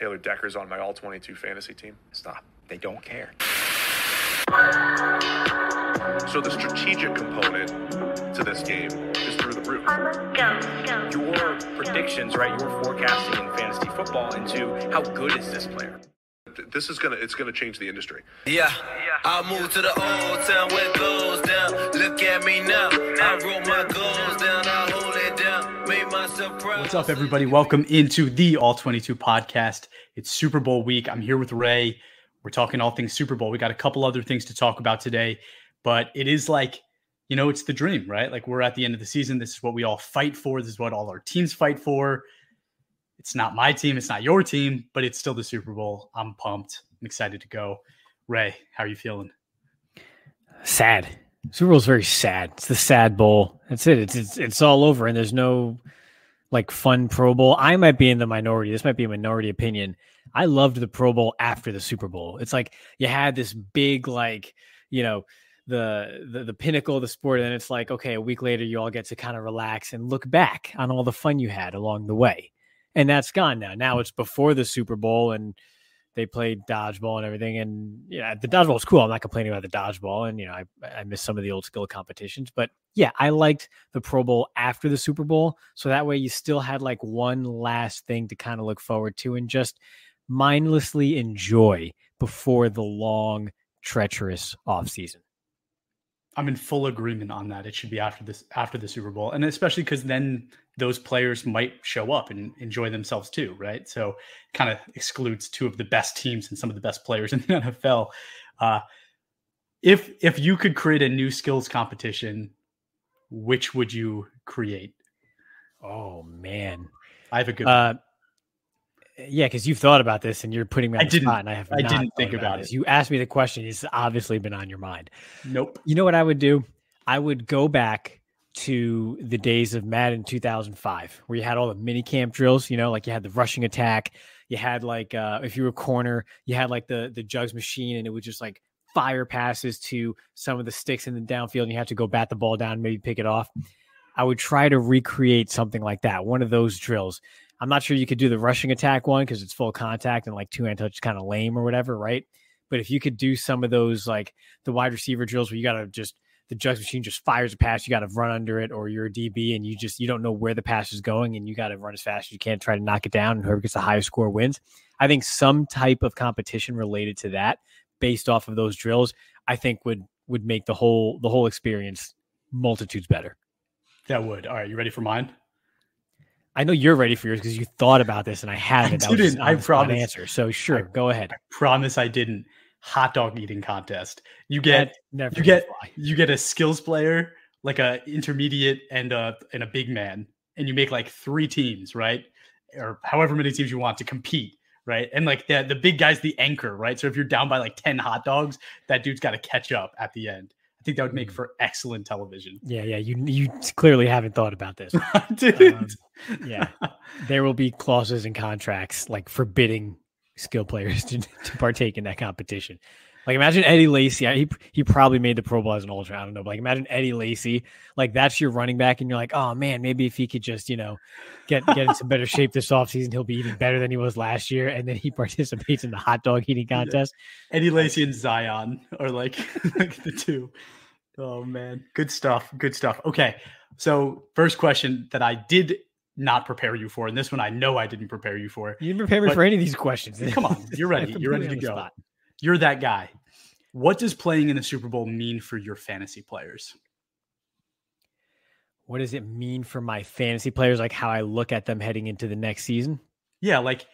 Taylor Decker's on my all 22 fantasy team. Stop. They don't care. So the strategic component to this game is through the roof. Your predictions, right? Your forecasting in fantasy football into how good is this player? This is gonna it's gonna change the industry. Yeah, I moved to the old town where it goes down. Look at me now. I wrote my goals down. I hold it What's up, everybody? Welcome into the All 22 podcast. It's Super Bowl week. I'm here with Ray. We're talking all things Super Bowl. We got a couple other things to talk about today, but it is like, you know, it's the dream, right? Like we're at the end of the season. This is what we all fight for. This is what all our teams fight for. It's not my team, it's not your team, but it's still the Super Bowl. I'm pumped. I'm excited to go. Ray, how are you feeling? Sad. Super Bowl's very sad. It's the sad bowl. That's it. It's it's it's all over, and there's no like fun Pro Bowl. I might be in the minority. This might be a minority opinion. I loved the Pro Bowl after the Super Bowl. It's like you had this big like you know the, the the pinnacle of the sport, and it's like okay, a week later you all get to kind of relax and look back on all the fun you had along the way, and that's gone now. Now it's before the Super Bowl and they played dodgeball and everything. And yeah, the dodgeball was cool. I'm not complaining about the dodgeball. And, you know, I, I miss some of the old skill competitions. But yeah, I liked the Pro Bowl after the Super Bowl. So that way you still had like one last thing to kind of look forward to and just mindlessly enjoy before the long, treacherous off season. I'm in full agreement on that. It should be after this after the Super Bowl, and especially because then those players might show up and enjoy themselves too, right? So, kind of excludes two of the best teams and some of the best players in the NFL. Uh, if if you could create a new skills competition, which would you create? Oh man, I have a good. Uh, yeah, because you've thought about this and you're putting me on I the didn't- spot, and I have. I didn't think about this. it. You asked me the question; it's obviously been on your mind. nope. You know what I would do? I would go back to the days of Madden 2005, where you had all the mini camp drills. You know, like you had the rushing attack. You had like uh, if you were a corner, you had like the the jugs machine, and it would just like fire passes to some of the sticks in the downfield, and you had to go bat the ball down, and maybe pick it off. I would try to recreate something like that, one of those drills. I'm not sure you could do the rushing attack one because it's full contact and like two hand touch is kind of lame or whatever, right? But if you could do some of those like the wide receiver drills where you got to just the jugs machine just fires a pass, you got to run under it, or you're a DB and you just you don't know where the pass is going and you got to run as fast as you can, try to knock it down, and whoever gets the highest score wins. I think some type of competition related to that, based off of those drills, I think would would make the whole the whole experience multitudes better. That would. All right, you ready for mine? I know you're ready for yours because you thought about this and I haven't. I didn't, I promise. Answer. So sure, I- go ahead. Promise I didn't. Hot dog eating contest. You get never you get fly. you get a skills player, like a intermediate and a and a big man, and you make like three teams, right? Or however many teams you want to compete, right? And like the the big guy's the anchor, right? So if you're down by like 10 hot dogs, that dude's got to catch up at the end. I think that would make Mm. for excellent television. Yeah, yeah. You you clearly haven't thought about this. I didn't. yeah. There will be clauses in contracts like forbidding skill players to, to partake in that competition. Like imagine Eddie Lacy. He he probably made the Pro Bowl as an ultra. I don't know, but like imagine Eddie Lacy. Like that's your running back, and you're like, oh man, maybe if he could just you know get get in some better shape this offseason, he'll be even better than he was last year. And then he participates in the hot dog eating contest. Eddie Lacy and Zion are like, like the two. Oh man, good stuff. Good stuff. Okay, so first question that I did not prepare you for, and this one I know I didn't prepare you for. You didn't prepare me for any of these questions. Come on, you're ready. You're ready to Completely on the go. spot. You're that guy. What does playing in the Super Bowl mean for your fantasy players? What does it mean for my fantasy players? Like how I look at them heading into the next season? Yeah, like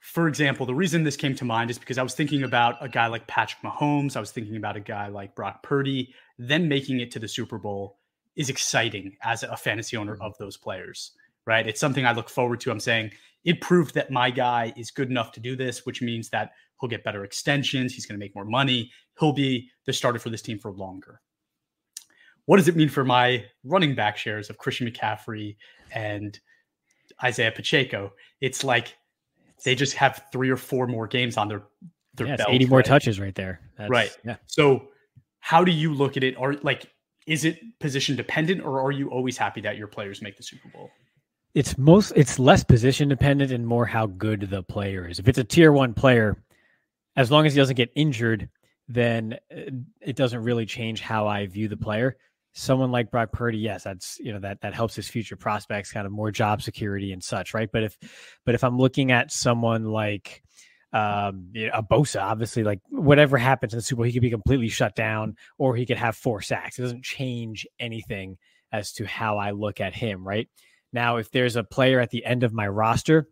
for example, the reason this came to mind is because I was thinking about a guy like Patrick Mahomes. I was thinking about a guy like Brock Purdy. Them making it to the Super Bowl is exciting as a fantasy owner mm-hmm. of those players, right? It's something I look forward to. I'm saying it proved that my guy is good enough to do this, which means that he'll get better extensions. He's going to make more money. He'll be the starter for this team for longer. What does it mean for my running back shares of Christian McCaffrey and Isaiah Pacheco? It's like they just have three or four more games on their their Yeah, belt. 80 more right? touches right there. That's, Right. Yeah. So, how do you look at it? Or like, is it position dependent, or are you always happy that your players make the Super Bowl? it's most it's less position dependent and more how good the player is. If it's a tier one player, as long as he doesn't get injured, then uh, it doesn't really change how I view the player. Someone like Brock Purdy, yes, that's you know that that helps his future prospects, kind of more job security and such, right? But if but if I'm looking at someone like um, you know, a Bosa, obviously, like whatever happens in the Super Bowl, he could be completely shut down, or he could have four sacks. It doesn't change anything as to how I look at him, right? Now, if there's a player at the end of my roster,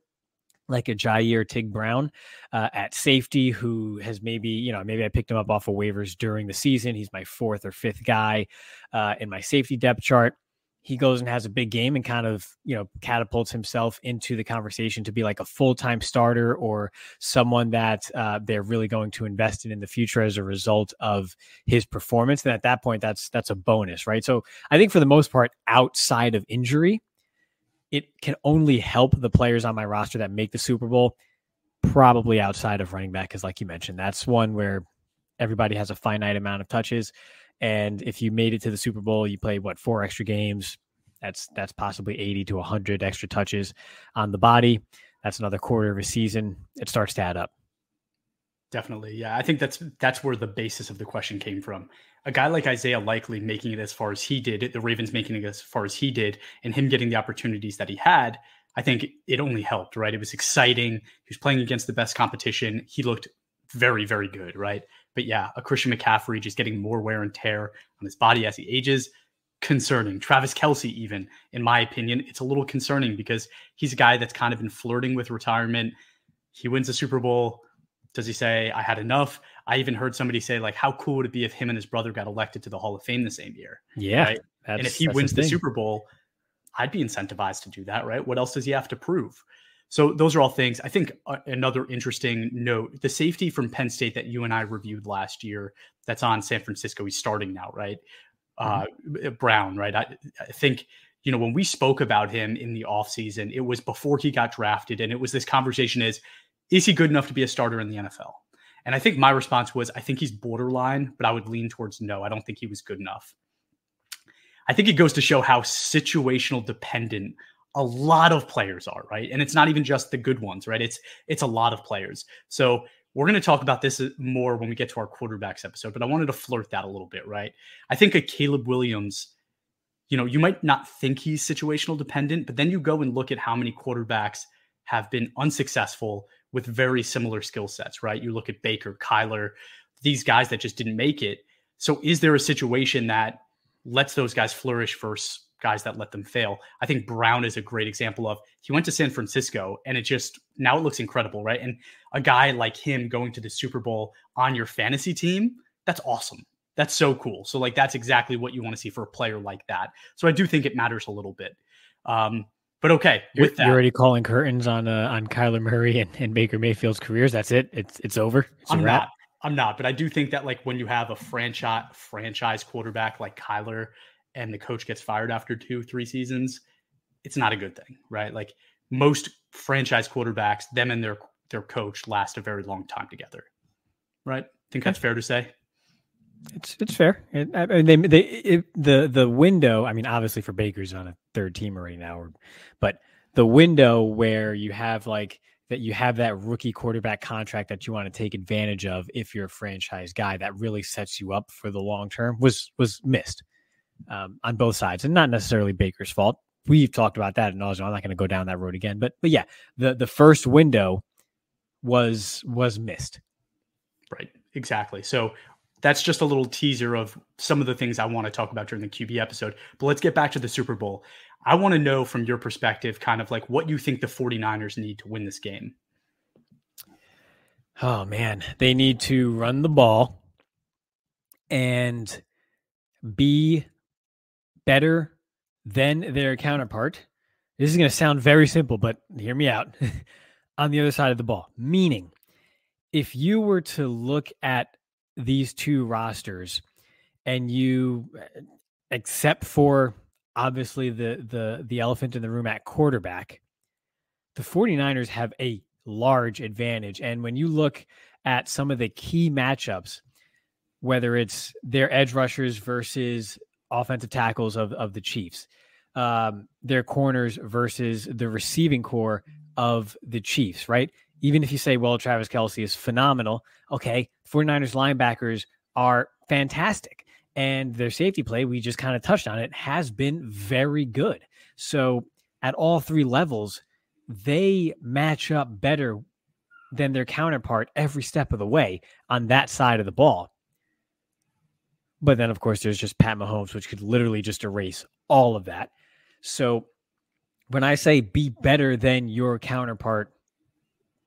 like a Ji'Ayir Tig Brown uh, at safety, who has maybe, you know, maybe I picked him up off of waivers during the season. He's my fourth or fifth guy uh, in my safety depth chart. He goes and has a big game and kind of, you know, catapults himself into the conversation to be like a full time starter or someone that uh, they're really going to invest in in the future as a result of his performance. And at that point, that's that's a bonus, right? So I think for the most part, outside of injury, it can only help the players on my roster that make the Super Bowl, probably outside of running back, because like you mentioned, that's one where everybody has a finite amount of touches. And if you made it to the Super Bowl, you play what four extra games. That's that's possibly 80 to 100 extra touches on the body. That's another quarter of a season. It starts to add up. Definitely. Yeah. I think that's that's where the basis of the question came from. A guy like Isaiah Likely making it as far as he did, the Ravens making it as far as he did, and him getting the opportunities that he had, I think it only helped, right? It was exciting. He was playing against the best competition. He looked very, very good, right? But yeah, a Christian McCaffrey just getting more wear and tear on his body as he ages, concerning. Travis Kelce, even in my opinion, it's a little concerning because he's a guy that's kind of been flirting with retirement. He wins a Super Bowl does he say, I had enough? I even heard somebody say, like, how cool would it be if him and his brother got elected to the Hall of Fame the same year? Yeah. Right? And if he wins the, the Super Bowl, I'd be incentivized to do that, right? What else does he have to prove? So those are all things. I think uh, another interesting note: the safety from Penn State that you and I reviewed last year, that's on San Francisco. He's starting now, right? Mm-hmm. Uh, Brown, right? I, I, think you know when we spoke about him in the offseason, it was before he got drafted, and it was this conversation: is is he good enough to be a starter in the NFL? And I think my response was, I think he's borderline, but I would lean towards no. I don't think he was good enough. I think it goes to show how situational dependent a lot of players are, right? And it's not even just the good ones, right? It's it's a lot of players. So we're going to talk about this uh, more when we get to our quarterbacks episode, but I wanted to flirt that a little bit, right? I think a Caleb Williams, you know, you might not think he's situational dependent, but then you go and look at how many quarterbacks have been unsuccessful with very similar skill sets, right? You look at Baker, Kyler, these guys that just didn't make it. So is there a situation that lets those guys flourish versus guys that let them fail? I think Brown is a great example of he went to San Francisco and it just now it looks incredible, right? And a guy like him going to the Super Bowl on your fantasy team, that's awesome. That's so cool. So like that's exactly what you want to see for a player like that. So I do think it matters a little bit. Um, but okay, you're, with that, you're already calling curtains on uh, on Kyler Murray and, and Baker Mayfield's careers. That's it. It's it's over. It's I'm not. I'm not. But I do think that like when you have a franchise franchise quarterback like Kyler, and the coach gets fired after two three seasons, it's not a good thing, right? Like most franchise quarterbacks, them and their their coach last a very long time together, right? I Think that's fair to say. It's it's fair. It, I mean, they they it, the the window. I mean, obviously for Baker's on a third team right now, but the window where you have like that you have that rookie quarterback contract that you want to take advantage of if you're a franchise guy that really sets you up for the long term was was missed um, on both sides, and not necessarily Baker's fault. We've talked about that, and I'm not going to go down that road again. But but yeah, the the first window was was missed. Right. Exactly. So that's just a little teaser of some of the things I want to talk about during the QB episode. But let's get back to the Super Bowl. I want to know from your perspective, kind of like what you think the 49ers need to win this game. Oh, man. They need to run the ball and be better than their counterpart. This is going to sound very simple, but hear me out. On the other side of the ball, meaning if you were to look at these two rosters and you except for obviously the the the elephant in the room at quarterback the 49ers have a large advantage and when you look at some of the key matchups whether it's their edge rushers versus offensive tackles of, of the Chiefs um, their corners versus the receiving corps of the Chiefs, right? Even if you say, well, Travis Kelce is phenomenal, okay, 49ers linebackers are fantastic. And their safety play, we just kind of touched on it, has been very good. So at all three levels, they match up better than their counterpart every step of the way on that side of the ball. But then, of course, there's just Pat Mahomes, which could literally just erase all of that. So when I say be better than your counterpart,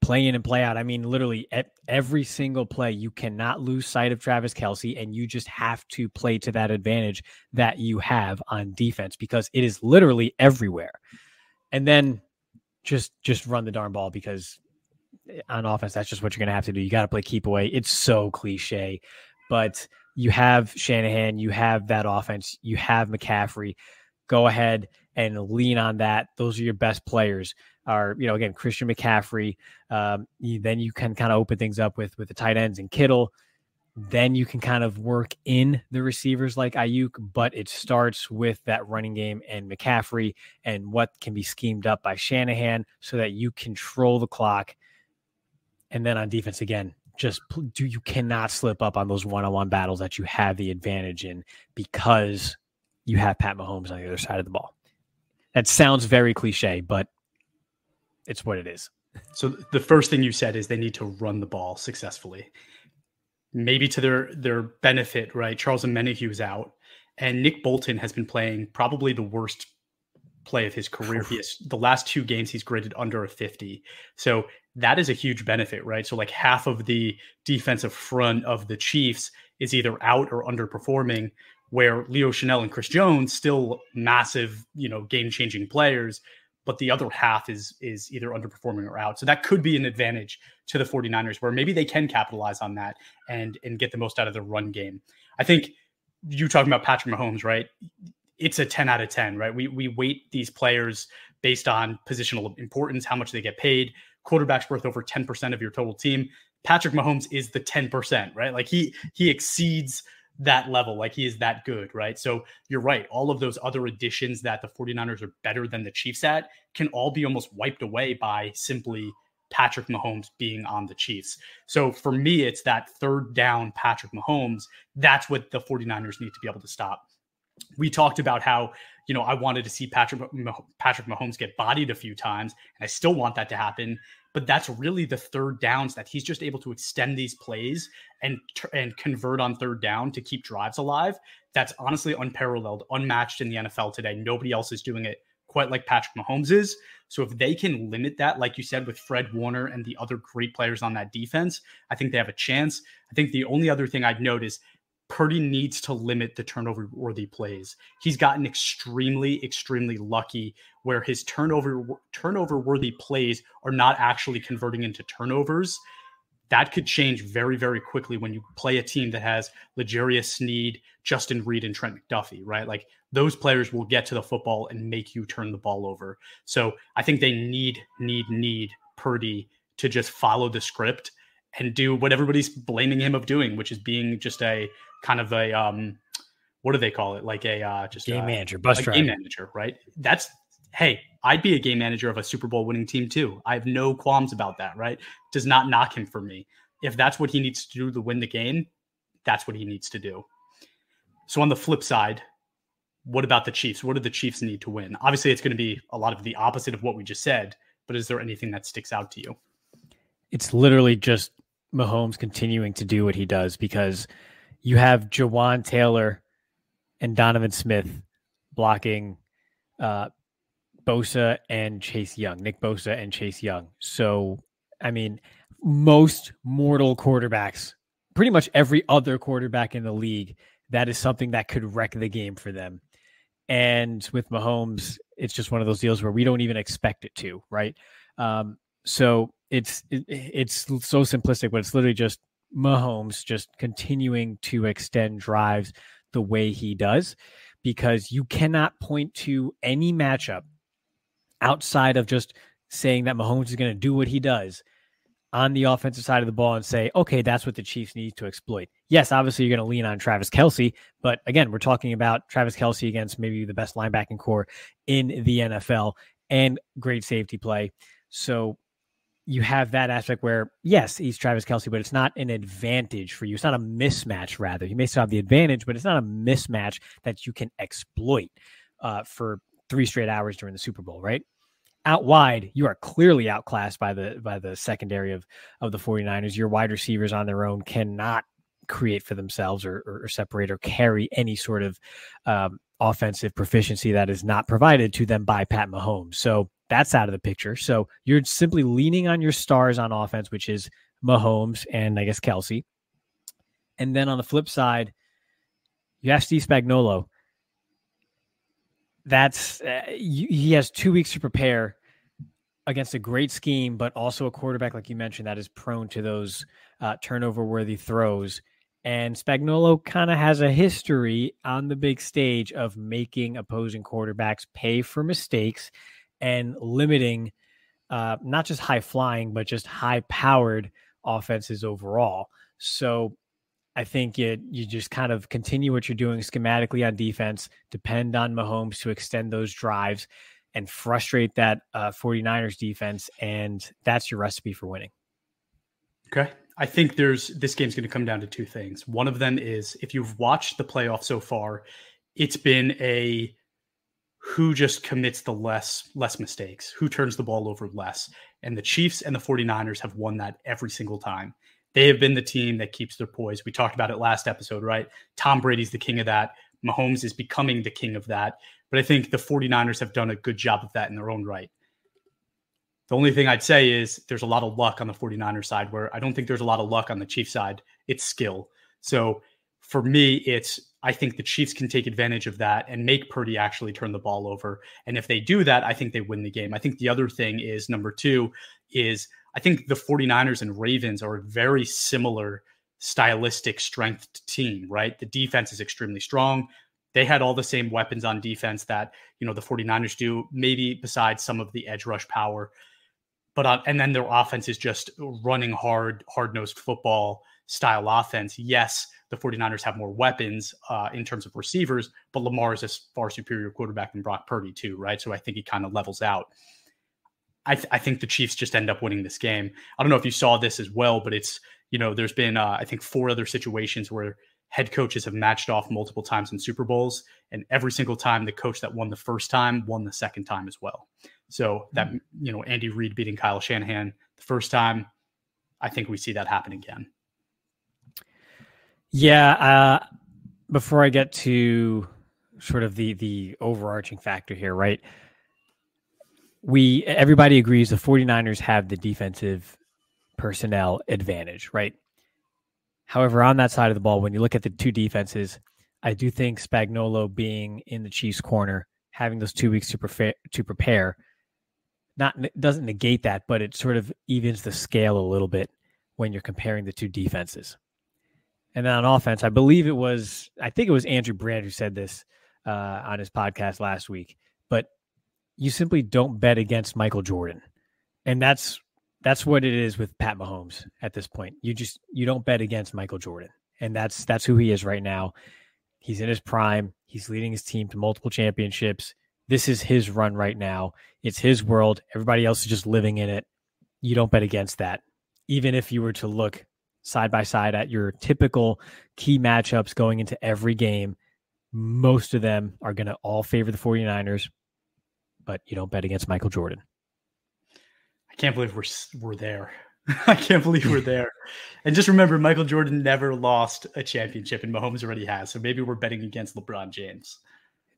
play in and play out, I mean literally at every single play, you cannot lose sight of Travis Kelce, and you just have to play to that advantage that you have on defense because it is literally everywhere. And then just just run the darn ball because eh, on offense, that's just what you're gonna have to do. You got to play keep away. It's so cliche, but you have Shanahan, you have that offense, you have McCaffrey. Go ahead and lean on that. Those are your best players. Are you know again Christian McCaffrey? Um, you, then you can kind of open things up with with the tight ends and Kittle. Then you can kind of work in the receivers like Aiyuk, but it starts with that running game and McCaffrey and what can be schemed up by Shanahan so that you control the clock. And then on defense again, just do you cannot slip up on those one-on-one battles that you have the advantage in because you have Pat Mahomes on the other side of the ball. That sounds very cliche, but it's what it is. So the first thing you said is they need to run the ball successfully. Maybe to their their benefit, right? Charles Omenihu is out, and Nick Bolton has been playing probably the worst play of his career. He has the last two games he's graded under a 50. So that is a huge benefit, right? So like half of the defensive front of the Chiefs is either out or underperforming, where Leo Chenal and Chris Jones still massive, you know, game-changing players, but the other half is is either underperforming or out. So that could be an advantage to the 49ers where maybe they can capitalize on that and and get the most out of the run game. I think you talking about Patrick Mahomes, right? It's a 10 out of 10, right? We we weight these players based on positional importance, how much they get paid. Quarterback's worth over 10% of your total team. Patrick Mahomes is the 10%, right? Like he he exceeds that level. Like he is that good, right? So you're right. All of those other additions that the 49ers are better than the Chiefs at can all be almost wiped away by simply Patrick Mahomes being on the Chiefs. So for me, it's that third down Patrick Mahomes. That's what the 49ers need to be able to stop. We talked about how, you know, I wanted to see Patrick Patrick Mahomes get bodied a few times, and I still want that to happen but that's really the third downs that he's just able to extend these plays and and convert on third down to keep drives alive. That's honestly unparalleled, unmatched in the NFL today. Nobody else is doing it quite like Patrick Mahomes is. So if they can limit that, like you said, with Fred Warner and the other great players on that defense, I think they have a chance. I think the only other thing I'd note is Purdy needs to limit the turnover worthy plays. He's gotten extremely, extremely lucky where his turnover turnover worthy plays are not actually converting into turnovers. That could change very, very quickly when you play a team that has L'Jarius Sneed, Justin Reid, and Trent McDuffie, right? Like those players will get to the football and make you turn the ball over. So I think they need, need, need Purdy to just follow the script and do what everybody's blaming him of doing, which is being just a kind of a um, what do they call it? Like a uh, just game a, manager, bus driver. game manager, right? That's hey, I'd be a game manager of a Super Bowl winning team too. I have no qualms about that, right? Does not knock him for me. If that's what he needs to do to win the game, that's what he needs to do. So on the flip side, what about the Chiefs? What do the Chiefs need to win? Obviously, it's going to be a lot of the opposite of what we just said, but is there anything that sticks out to you? It's literally just Mahomes continuing to do what he does because you have Jawaan Taylor and Donovan Smith blocking uh, Bosa and Chase Young, Nick Bosa and Chase Young. So, I mean, most mortal quarterbacks, pretty much every other quarterback in the league, that is something that could wreck the game for them. And with Mahomes, it's just one of those deals where we don't even expect it to, right? Um, so it's it, it's so simplistic, but it's literally just Mahomes just continuing to extend drives the way he does, because you cannot point to any matchup outside of just saying that Mahomes is going to do what he does on the offensive side of the ball and say, okay, that's what the Chiefs need to exploit. Yes, obviously you're going to lean on Travis Kelce, but again, we're talking about Travis Kelce against maybe the best linebacking corps in the NFL and great safety play. So you have that aspect where, yes, he's Travis Kelce, but it's not an advantage for you. It's not a mismatch, rather. You may still have the advantage, but it's not a mismatch that you can exploit uh, for three straight hours during the Super Bowl, right? Out wide, you are clearly outclassed by the by the secondary of of the 49ers. Your wide receivers on their own cannot create for themselves or, or, or separate or carry any sort of um, offensive proficiency that is not provided to them by Pat Mahomes. So that's out of the picture. So you're simply leaning on your stars on offense, which is Mahomes and I guess Kelce. And then on the flip side, you have Steve Spagnuolo. That's uh, he has two weeks to prepare against a great scheme, but also a quarterback, like you mentioned, that is prone to those uh, turnover worthy throws. And Spagnuolo kind of has a history on the big stage of making opposing quarterbacks pay for mistakes and limiting uh, not just high flying, but just high powered offenses overall. So I think it you just kind of continue what you're doing schematically on defense, depend on Mahomes to extend those drives and frustrate that uh, 49ers defense. And that's your recipe for winning. Okay. I think there's this game's going to come down to two things. One of them is if you've watched the playoff so far, it's been a who just commits the less less mistakes, who turns the ball over less. And the Chiefs and the 49ers have won that every single time. They have been the team that keeps their poise. We talked about it last episode, right? Tom Brady's the king of that. Mahomes is becoming the king of that. But I think the 49ers have done a good job of that in their own right. The only thing I'd say is there's a lot of luck on the 49ers side where I don't think there's a lot of luck on the Chiefs side. It's skill. So for me, it's I think the Chiefs can take advantage of that and make Purdy actually turn the ball over. And if they do that, I think they win the game. I think the other thing is number two is I think the 49ers and Ravens are a very similar stylistic strength team, right? The defense is extremely strong. They had all the same weapons on defense that, you know, the 49ers do, maybe besides some of the edge rush power. But, uh, and then their offense is just running hard, hard nosed football style offense. Yes, the 49ers have more weapons uh, in terms of receivers, but Lamar is a far superior quarterback than Brock Purdy, too, right? So I think he kind of levels out. I, th- I, think the Chiefs just end up winning this game. I don't know if you saw this as well, but it's, you know, there's been, uh, I think, four other situations where head coaches have matched off multiple times in Super Bowls. And every single time, the coach that won the first time won the second time as well. So that, hmm. you know, Andy Reid beating Kyle Shanahan the first time, I think we see that happen again. Yeah. Uh, before I get to sort of the the overarching factor here, right? We everybody agrees the 49ers have the defensive personnel advantage, right? However, on that side of the ball, when you look at the two defenses, I do think Spagnuolo being in the Chiefs' corner, having those two weeks to prepare to prepare, not doesn't negate that, but it sort of evens the scale a little bit when you're comparing the two defenses. And then on offense, I believe it was, I think it was Andrew Brandt who said this uh, on his podcast last week. But you simply don't bet against Michael Jordan, and that's that's what it is with Pat Mahomes at this point. You just you don't bet against Michael Jordan, and that's that's who he is right now. He's in his prime. He's leading his team to multiple championships. This is his run right now. It's his mm-hmm. world. Everybody else is just living in it. You don't bet against that. Even if you were to look side by side at your typical key matchups going into every game. Most of them are going to all favor the 49ers, but you don't bet against Michael Jordan. I can't believe we're we're there. I can't believe we're there. And just remember, Michael Jordan never lost a championship, and Mahomes already has. So maybe we're betting against LeBron James.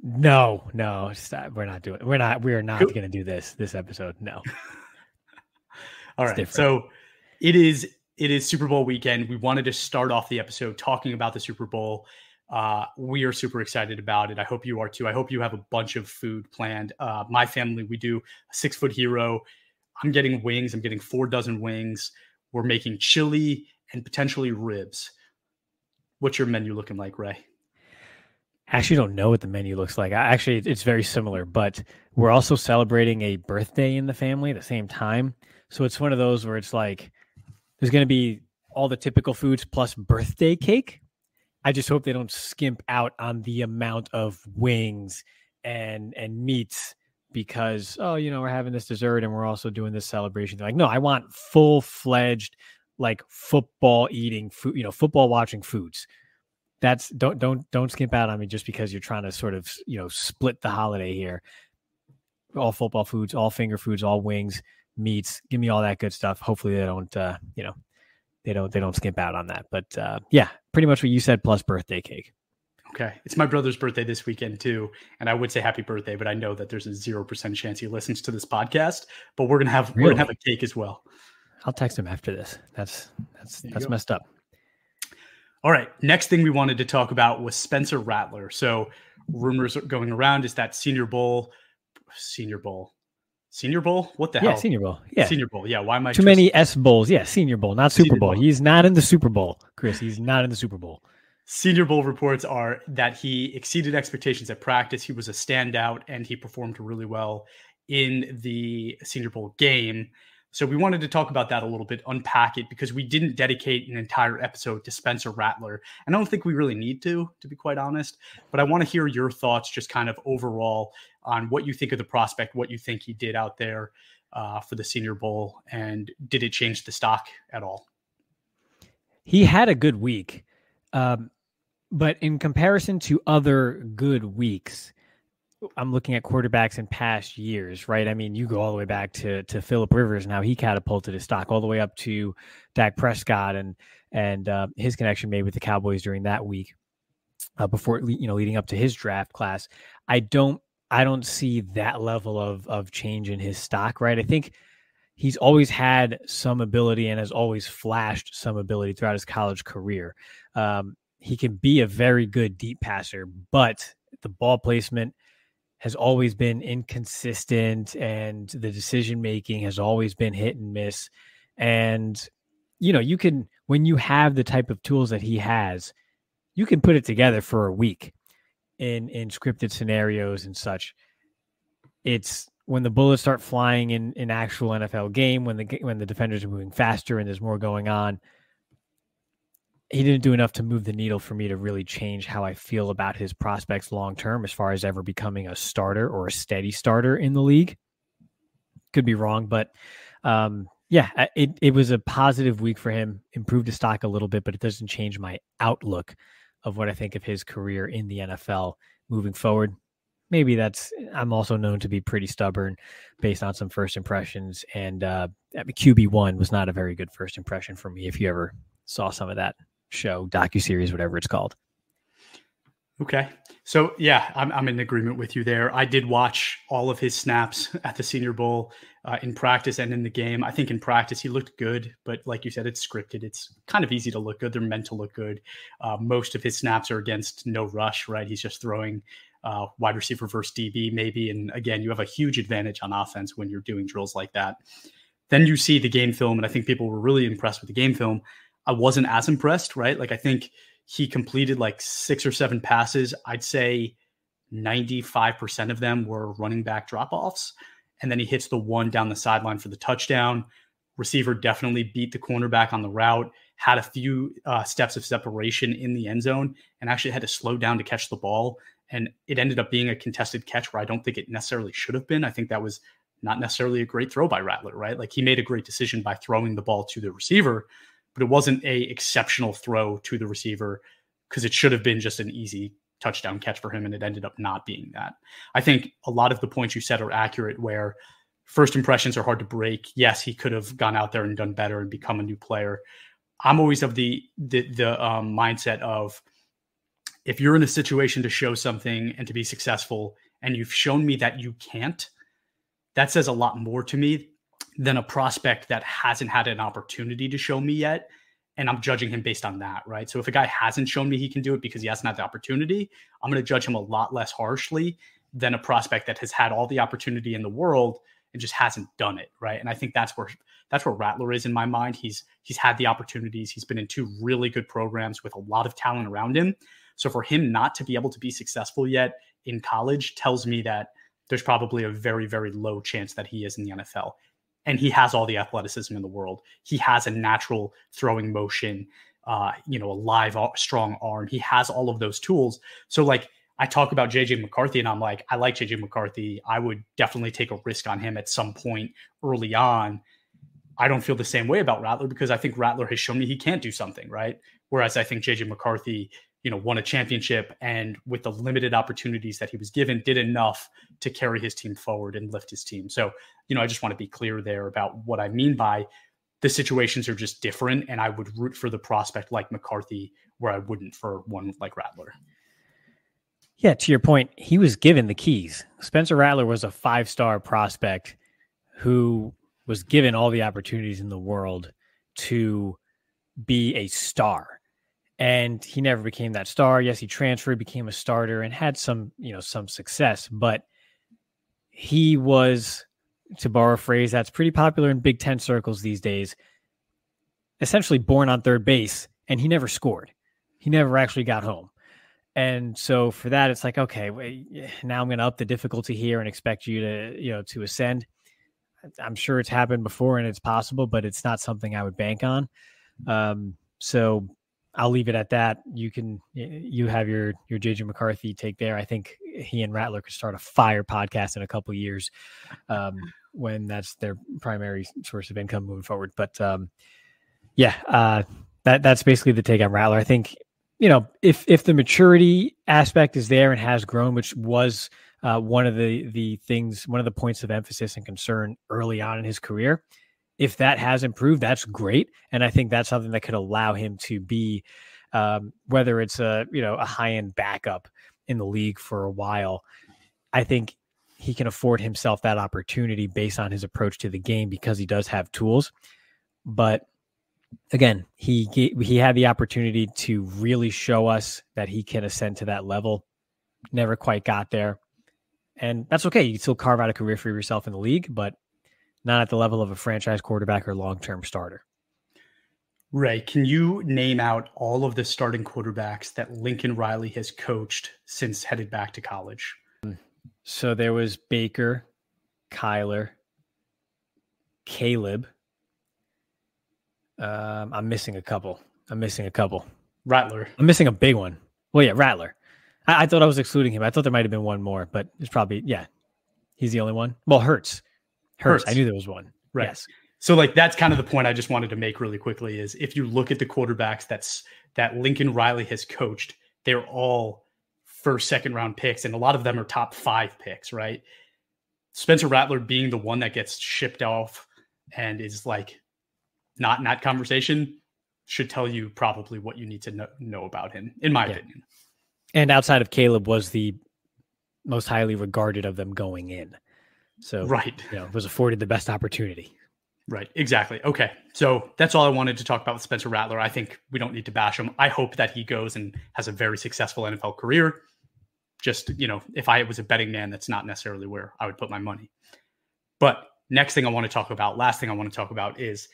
No, no, we're not doing. We're not. We are not going to do this this episode. No. All right. So it is it is Super Bowl weekend. We wanted to start off the episode talking about the Super Bowl. Uh, we are super excited about it. I hope you are too. I hope you have a bunch of food planned. Uh, my family, we do a six foot hero. I'm getting wings. I'm getting four dozen wings. We're making chili and potentially ribs. What's your menu looking like, Ray? Actually don't know what the menu looks like. I, actually, it's very similar, but we're also celebrating a birthday in the family at the same time. So it's one of those where it's like, there's going to be all the typical foods plus birthday cake. I just hope they don't skimp out on the amount of wings and and meats because oh you know we're having this dessert and we're also doing this celebration. They're like no, I want full fledged like football eating food, you know, football watching foods. That's don't don't don't skimp out on me just because you're trying to sort of you know split the holiday here. All football foods, all finger foods, all wings, meats. Give me all that good stuff. Hopefully they don't uh, you know they don't they don't skimp out on that. But uh, yeah, pretty much what you said plus birthday cake. Okay. It's my brother's birthday this weekend too. And I would say happy birthday, but I know that there's a zero percent chance he listens to this podcast. But we're gonna have really? we're gonna have a cake as well. I'll text him after this. That's that's that's go. messed up. All right. Next thing we wanted to talk about was Spencer Rattler. So rumors going around is that Senior Bowl, Senior Bowl, Senior Bowl. What the yeah, hell? Senior Bowl. Yeah, Senior Bowl. Yeah. Why am I too many S bowls? Yeah, Senior Bowl, not Super Bowl. Bowl. He's not in the Super Bowl, Chris. He's not in the Super Bowl. Senior Bowl reports are that he exceeded expectations at practice. He was a standout and he performed really well in the Senior Bowl game. So we wanted to talk about that a little bit, unpack it, because we didn't dedicate an entire episode to Spencer Rattler. And I don't think we really need to, to be quite honest. But I want to hear your thoughts, just kind of overall, on what you think of the prospect, what you think he did out there uh, for the Senior Bowl, and did it change the stock at all? He had a good week. Um, but in comparison to other good weeks, I'm looking at quarterbacks in past years, right? I mean, you go all the way back to to Philip Rivers and how he catapulted his stock, all the way up to Dak Prescott and and uh, his connection made with the Cowboys during that week, uh, before you know leading up to his draft class. I don't I don't see that level of of change in his stock, right? I think he's always had some ability and has always flashed some ability throughout his college career. Um, he can be a very good deep passer, but the ball placement has always been inconsistent and the decision making has always been hit and miss. And, you know, you can, when you have the type of tools that he has, you can put it together for a week in, in scripted scenarios and such. It's when the bullets start flying in an actual NFL game, when the, when the defenders are moving faster and there's more going on, he didn't do enough to move the needle for me to really change how I feel about his prospects long term as far as ever becoming a starter or a steady starter in the league. Could be wrong, but um, yeah, it, it was a positive week for him, improved his stock a little bit, but it doesn't change my outlook of what I think of his career in the NFL moving forward. Maybe that's, I'm also known to be pretty stubborn based on some first impressions. And uh, QB1 was not a very good first impression for me if you ever saw some of that show, docu series, whatever it's called. Okay. So yeah, I'm I'm in agreement with you there. I did watch all of his snaps at the Senior Bowl uh, in practice and in the game. I think in practice he looked good, but like you said, it's scripted. It's kind of easy to look good. They're meant to look good. Uh, most of his snaps are against no rush, right? He's just throwing uh, wide receiver versus DB maybe. And again, you have a huge advantage on offense when you're doing drills like that. Then you see the game film, and I think people were really impressed with the game film. I wasn't as impressed, right? Like I think he completed like six or seven passes. I'd say 95% of them were running back drop offs. And then he hits the one down the sideline for the touchdown. Receiver definitely beat the cornerback on the route, had a few uh, steps of separation in the end zone, and actually had to slow down to catch the ball. And it ended up being a contested catch where I don't think it necessarily should have been. I think that was not necessarily a great throw by Rattler, right? Like he made a great decision by throwing the ball to the receiver, but it wasn't a exceptional throw to the receiver because it should have been just an easy touchdown catch for him and it ended up not being that. I think a lot of the points you said are accurate where first impressions are hard to break. Yes, he could have gone out there and done better and become a new player. I'm always of the the, the um, mindset of if you're in a situation to show something and to be successful and you've shown me that you can't, that says a lot more to me than a prospect that hasn't had an opportunity to show me yet. And I'm judging him based on that, right? So if a guy hasn't shown me he can do it because he hasn't had the opportunity, I'm going to judge him a lot less harshly than a prospect that has had all the opportunity in the world and just hasn't done it, right? And I think that's where that's where Rattler is in my mind. He's he's had the opportunities. He's been in two really good programs with a lot of talent around him. So for him not to be able to be successful yet in college tells me that there's probably a very very low chance that he is in the NFL and he has all the athleticism in the world. He has a natural throwing motion, uh, you know, a live, strong arm. He has all of those tools. So, like, I talk about JJ McCarthy, and I'm like, I like JJ McCarthy. I would definitely take a risk on him at some point early on. I don't feel the same way about Rattler because I think Rattler has shown me he can't do something, right? Whereas I think JJ McCarthy, you know, won a championship and with the limited opportunities that he was given, did enough to carry his team forward and lift his team. So, you know, I just want to be clear there about what I mean by the situations are just different. And I would root for the prospect like McCarthy where I wouldn't for one like Rattler. Yeah, to your point, he was given the keys. Spencer Rattler was a five star prospect who was given all the opportunities in the world to be a star. And he never became that star. Yes, he transferred, became a starter, and had some, you know, some success. But he was, to borrow a phrase that's pretty popular in Big Ten circles these days, essentially born on third base, and he never scored. He never actually got home. And so for that, it's like, okay, now I'm going to up the difficulty here and expect you to, you know, to ascend. I'm sure it's happened before and it's possible, but it's not something I would bank on. Um, so I'll leave it at that. You can, you have your, your JJ McCarthy take there. I think he and Rattler could start a fire podcast in a couple years um, when that's their primary source of income moving forward. But um, yeah, uh, that that's basically the take on Rattler. I think you know, if if the maturity aspect is there and has grown, which was uh, one of the the things, one of the points of emphasis and concern early on in his career, if that has improved, that's great, and I think that's something that could allow him to be, um, whether it's a you know a high end backup in the league for a while. I think he can afford himself that opportunity based on his approach to the game because he does have tools, but again, he he had the opportunity to really show us that he can ascend to that level. Never quite got there, and that's okay. You can still carve out a career for yourself in the league, but not at the level of a franchise quarterback or long term starter. Ray, can you name out all of the starting quarterbacks that Lincoln Riley has coached since headed back to college? So there was Baker, Kyler, Caleb, um, I'm missing a couple. I'm missing a couple. Rattler. I'm missing a big one. Well, yeah, Rattler. I, I thought I was excluding him. I thought there might have been one more, but it's probably yeah. He's the only one. Well, Hurts. Hurts. Hurts. I knew there was one. Right. Yes. So like that's kind of the point I just wanted to make really quickly is if you look at the quarterbacks that's that Lincoln Riley has coached, they're all first, second round picks, and a lot of them are top five picks, right? Spencer Rattler being the one that gets shipped off and is like not in that conversation should tell you probably what you need to know, know about him, in my yeah. opinion. And outside of Caleb was the most highly regarded of them going in. So right, you know, was afforded the best opportunity. Right, exactly. Okay, so that's all I wanted to talk about with Spencer Rattler. I think we don't need to bash him. I hope that he goes and has a very successful NFL career. Just you know, if I was a betting man, that's not necessarily where I would put my money. But next thing I want to talk about, last thing I want to talk about is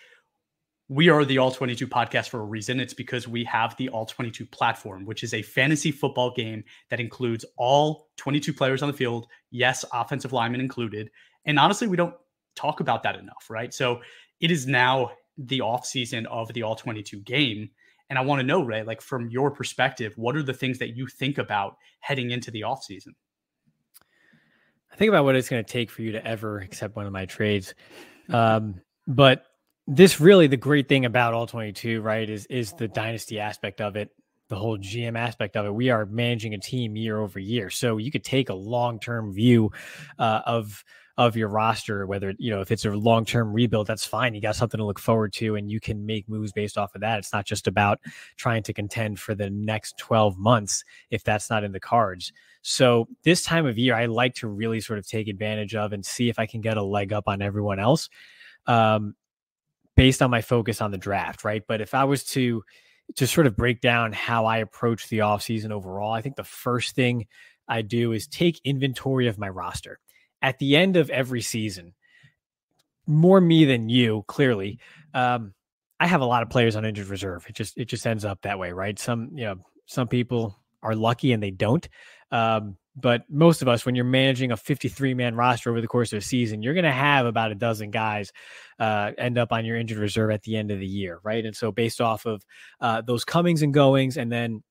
we are the All 22 podcast for a reason. It's because we have the All 22 platform, which is a fantasy football game that includes all 22 players on the field. Yes, offensive linemen included. And honestly, we don't talk about that enough, right? So it is now the off season of the All 22 game. And I want to know, Ray, like from your perspective, what are the things that you think about heading into the off season? I think about what it's going to take for you to ever accept one of my trades. Um, but this really the great thing about all 22 right is is the dynasty aspect of it the whole gm aspect of it. We are managing a team year over year so you could take a long-term view uh, of of your roster whether you know if it's a long-term rebuild that's fine. You got something to look forward to and you can make moves based off of that. It's not just about trying to contend for the next 12 months if that's not in the cards. So this time of year i like to really sort of take advantage of and see if i can get a leg up on everyone else. Um, based on my focus on the draft, right? But if I was to to sort of break down how I approach the offseason overall, I think the first thing I do is take inventory of my roster. At the end of every season, more me than you, clearly. Um, I have a lot of players on injured reserve. It just it just ends up that way, right? Some you know some people are lucky and they don't. Um, but most of us, when you're managing a 53 man roster over the course of a season, you're going to have about a dozen guys uh, end up on your injured reserve at the end of the year, right? And so, based off of uh, those comings and goings, and then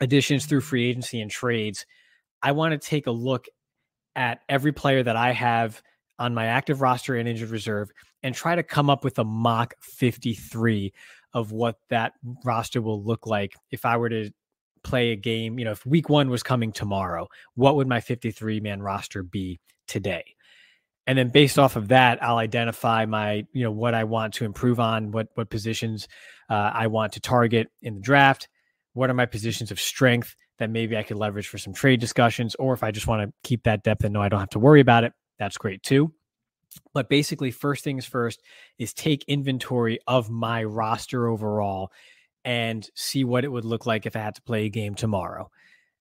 additions through free agency and trades, I want to take a look at every player that I have on my active roster and injured reserve and try to come up with a mock 53 of what that roster will look like if I were to play a game, you know, if week one was coming tomorrow, what would my 53 man roster be today? And then based off of that, I'll identify my, you know, what I want to improve on, what what positions uh, I want to target in the draft. What are my positions of strength that maybe I could leverage for some trade discussions, or if I just want to keep that depth and know I don't have to worry about it, that's great too. But basically, first things first is take inventory of my roster overall and see what it would look like if I had to play a game tomorrow.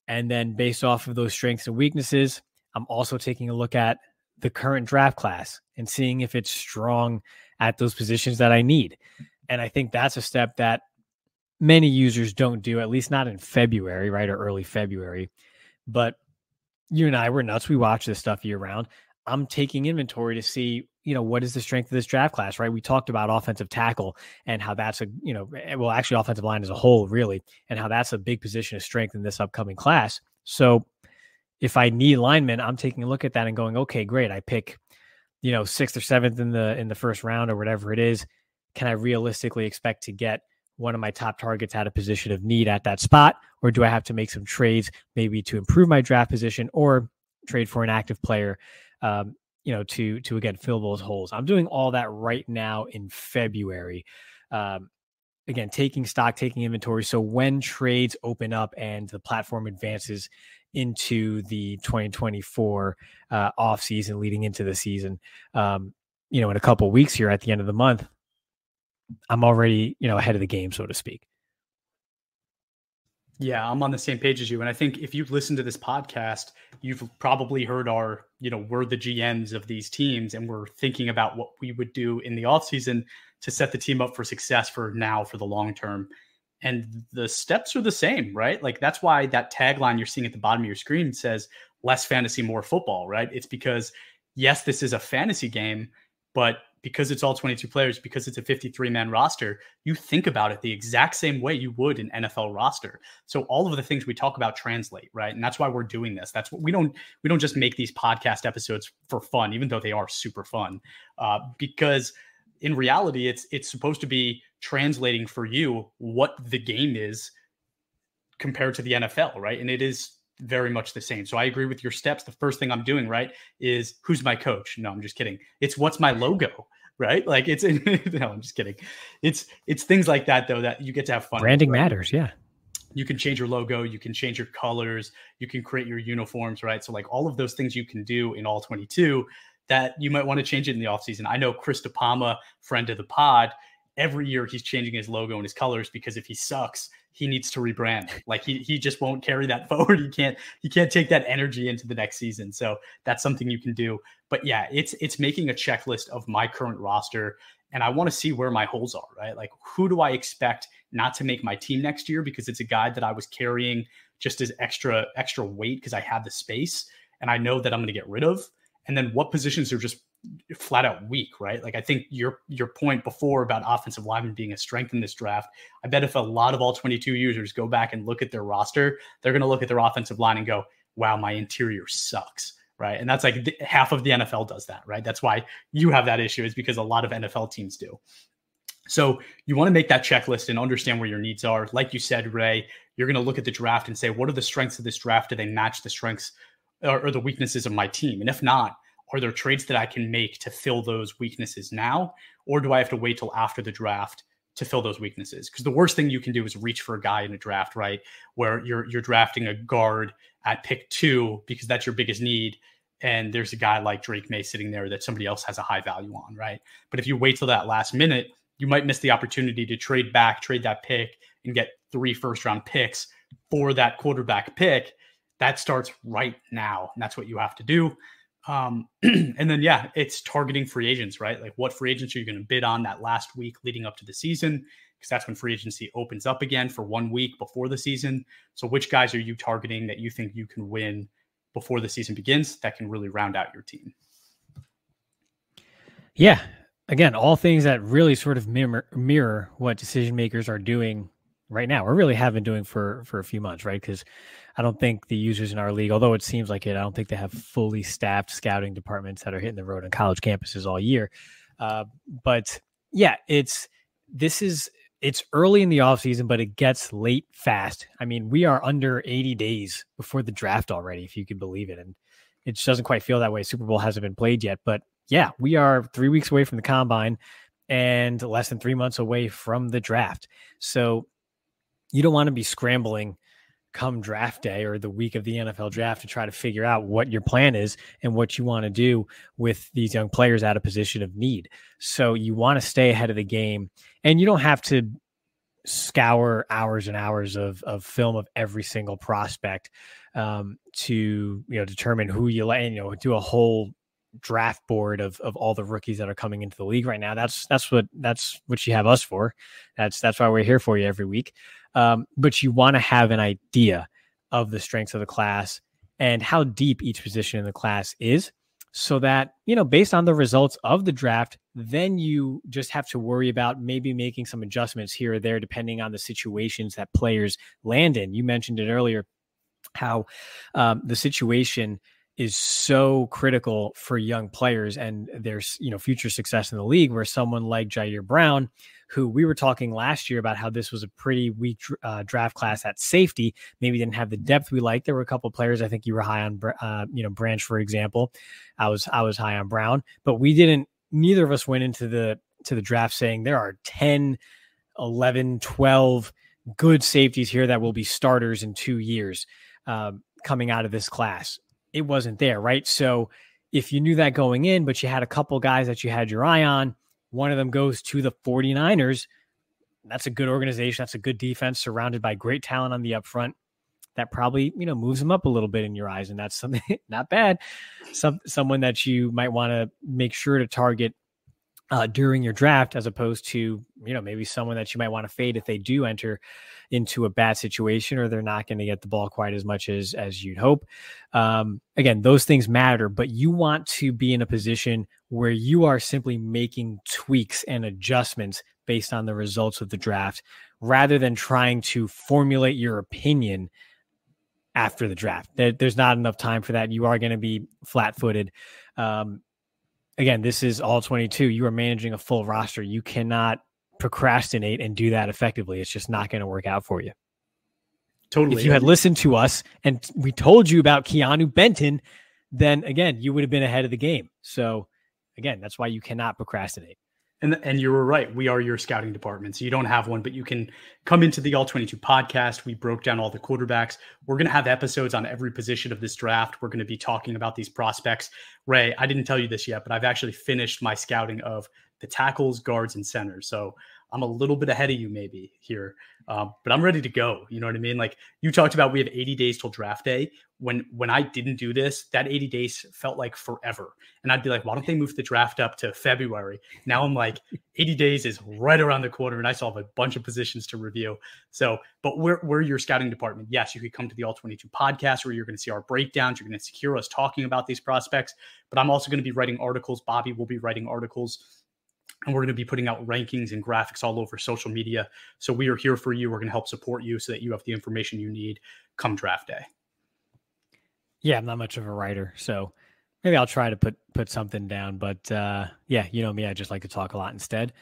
And then based off of those strengths and weaknesses, I'm also taking a look at the current draft class and seeing if it's strong at those positions that I need. And I think that's a step that many users don't do, at least not in February, right? Or early February. But you and I, we're nuts. We watch this stuff year round. I'm taking inventory to see, you know, what is the strength of this draft class, right? We talked about offensive tackle and how that's a, you know, eh, well, actually offensive line as a whole, really, and how that's a big position of strength in this upcoming class. So if I need linemen, I'm taking a look at that and going, okay, great. I pick, you know, sixth or seventh in the in the first round or whatever it is. Can I realistically expect to get one of my top targets at a position of need at that spot? Or do I have to make some trades maybe to improve my draft position or trade for an active player um, you know, to to again fill those holes. I'm doing all that right now in February. Um, again, taking stock, taking inventory. So when trades open up and the platform advances into the 2024 uh, off season, leading into the season, um, you know, in a couple weeks here at the end of the month, I'm already you know ahead of the game, so to speak. Yeah, I'm on the same page as you. And I think if you've listened to this podcast, you've probably heard our, you know, we're the GMs of these teams and we're thinking about what we would do in the offseason to set the team up for success for now for the long term. And the steps are the same, right? Like that's why that tagline you're seeing at the bottom of your screen says less fantasy, more football, right? It's because yes, this is a fantasy game, but because it's all 22 players, because it's a 53 man roster, you think about it the exact same way you would an NFL roster. So all of the things we talk about translate, right? And that's why we're doing this. That's what we don't we don't just make these podcast episodes for fun, even though they are super fun, uh, because in reality, it's it's supposed to be translating for you what the game is compared to the NFL, right? And it is very much the same. So I agree with your steps. The first thing I'm doing, right, is who's my coach? No, I'm just kidding. It's what's my logo, right? Like it's in no, I'm just kidding. It's it's things like that though that you get to have fun. Branding with, right? matters, yeah. You can change your logo, you can change your colors, you can create your uniforms, right? So like all of those things you can do in all 22 that you might want to change it in the offseason. I know Chris DePalma, friend of the pod, every year he's changing his logo and his colors because if he sucks, he needs to rebrand. Like he he just won't carry that forward. He can't he can't take that energy into the next season. So that's something you can do. But yeah, it's it's making a checklist of my current roster and I want to see where my holes are, right? Like who do I expect not to make my team next year because it's a guy that I was carrying just as extra extra weight because I had the space and I know that I'm going to get rid of. And then what positions are just flat out weak, right? Like I think your your point before about offensive lineman being a strength in this draft, I bet if a lot of all 22 users go back and look at their roster, they're going to look at their offensive line and go, "Wow, my interior sucks." Right? And that's like th- half of the NFL does that, right? That's why you have that issue is because a lot of NFL teams do. So you want to make that checklist and understand where your needs are. Like you said, Ray, you're going to look at the draft and say, what are the strengths of this draft? Do they match the strengths or, or the weaknesses of my team? And if not, are there trades that I can make to fill those weaknesses now? Or do I have to wait till after the draft to fill those weaknesses? Because the worst thing you can do is reach for a guy in a draft, right? Where you're you're drafting a guard at pick two because that's your biggest need. And there's a guy like Drake Maye sitting there that somebody else has a high value on, right? But if you wait till that last minute, you might miss the opportunity to trade back, trade that pick, and get three first round picks for that quarterback pick. That starts right now. And that's what you have to do Um, and then yeah, it's targeting free agents, right? Like what free agents are you going to bid on that last week leading up to the season? Because that's when free agency opens up again for one week before the season. So which guys are you targeting that you think you can win before the season begins that can really round out your team? Yeah. Again, all things that really sort of mirror, mirror what decision makers are doing right now. We're really have been doing for for a few months, right? Because I don't think the users in our league, although it seems like it, I don't think they have fully staffed scouting departments that are hitting the road on college campuses all year. Uh, but yeah, it's this is it's early in the off season, but it gets late fast. I mean, we are under 80 days before the draft already, if you can believe it. And it just doesn't quite feel that way. Super Bowl hasn't been played yet, but yeah, we are three weeks away from the combine and less than three months away from the draft. So you don't want to be scrambling come draft day or the week of the NFL draft to try to figure out what your plan is and what you want to do with these young players at a position of need. So you want to stay ahead of the game and you don't have to scour hours and hours of, of film of every single prospect um, to you know determine who you let you know do a whole draft board of of all the rookies that are coming into the league right now. That's that's what that's what you have us for. That's that's why we're here for you every week. Um, but you want to have an idea of the strengths of the class and how deep each position in the class is so that you know based on the results of the draft then you just have to worry about maybe making some adjustments here or there depending on the situations that players land in. You mentioned it earlier how um, the situation is so critical for young players and there's you know future success in the league where someone like Ji'Ayir Brown who we were talking last year about how this was a pretty weak uh, draft class at safety maybe didn't have the depth we liked. There were a couple players I think you were high on uh, you know Branch for example. I was I was high on Brown but we didn't neither of us went into the to the draft saying there are 10 11 12 good safeties here that will be starters in 2 years um, coming out of this class. It wasn't there, right? So if you knew that going in, but you had a couple guys that you had your eye on, one of them goes to the 49ers. That's a good organization. That's a good defense surrounded by great talent on the upfront. That probably, you know, moves them up a little bit in your eyes. And that's something not bad. Some someone that you might want to make sure to target uh, during your draft, as opposed to you know maybe someone that you might want to fade if they do enter into a bad situation or they're not going to get the ball quite as much as as you'd hope. Um, again, those things matter, but you want to be in a position where you are simply making tweaks and adjustments based on the results of the draft, rather than trying to formulate your opinion after the draft. There, there's not enough time for that. You are going to be flat footed. Um, again, this is all 22. You are managing a full roster. You cannot procrastinate and do that effectively. It's just not going to work out for you. Totally. If you had listened to us and we told you about Keanu Benton, then again, you would have been ahead of the game. So again, that's why you cannot procrastinate. And and you were right. We are your scouting department. So you don't have one, but you can come into the All 22 podcast. We broke down all the quarterbacks. We're going to have episodes on every position of this draft. We're going to be talking about these prospects. Ray, I didn't tell you this yet, but I've actually finished my scouting of the tackles, guards, and centers. So I'm a little bit ahead of you maybe here, um, but I'm ready to go. You know what I mean? Like you talked about, we have 80 days till draft day. When when I didn't do this, that 80 days felt like forever, and I'd be like, why don't they move the draft up to February? Now I'm like, 80 days is right around the corner, and I still have a bunch of positions to review. So, but we're we're your scouting department. Yes, you could come to the All 22 podcast where you're going to see our breakdowns. You're going to hear us talking about these prospects, but I'm also going to be writing articles. Bobby will be writing articles and we're going to be putting out rankings and graphics all over social media. So we are here for you. We're going to help support you so that you have the information you need come draft day. Yeah, I'm not much of a writer, so maybe I'll try to put put something down. But uh, yeah, you know me, I just like to talk a lot instead.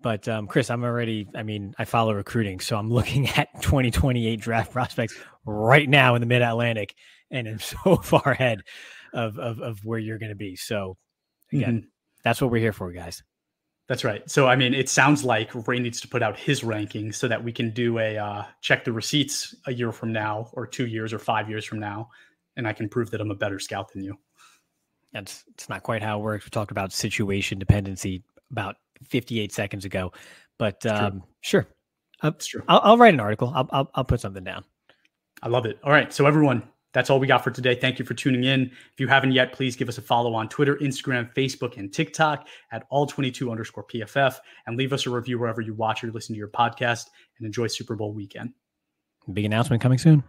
But um, Chris, I'm already. I mean, I follow recruiting, so I'm looking at 2028 draft prospects right now in the Mid Atlantic, and I'm so far ahead of of, of where you're going to be. So again, mm-hmm. that's what we're here for, guys. That's right. So, I mean, it sounds like Ray needs to put out his rankings so that we can do a uh, check the receipts a year from now, or two years, or five years from now, and I can prove that I'm a better scout than you. That's it's not quite how it works. We talked about situation dependency about 58 seconds ago, but um, sure, true. I'll, I'll, write an article. I'll, I'll I'll put something down. I love it. All right, so everyone, That's all we got for today. Thank you for tuning in. If you haven't yet, please give us a follow on Twitter, Instagram, Facebook, and TikTok at all22 underscore PFF and leave us a review wherever you watch or listen to your podcast and enjoy Super Bowl weekend. Big announcement coming soon.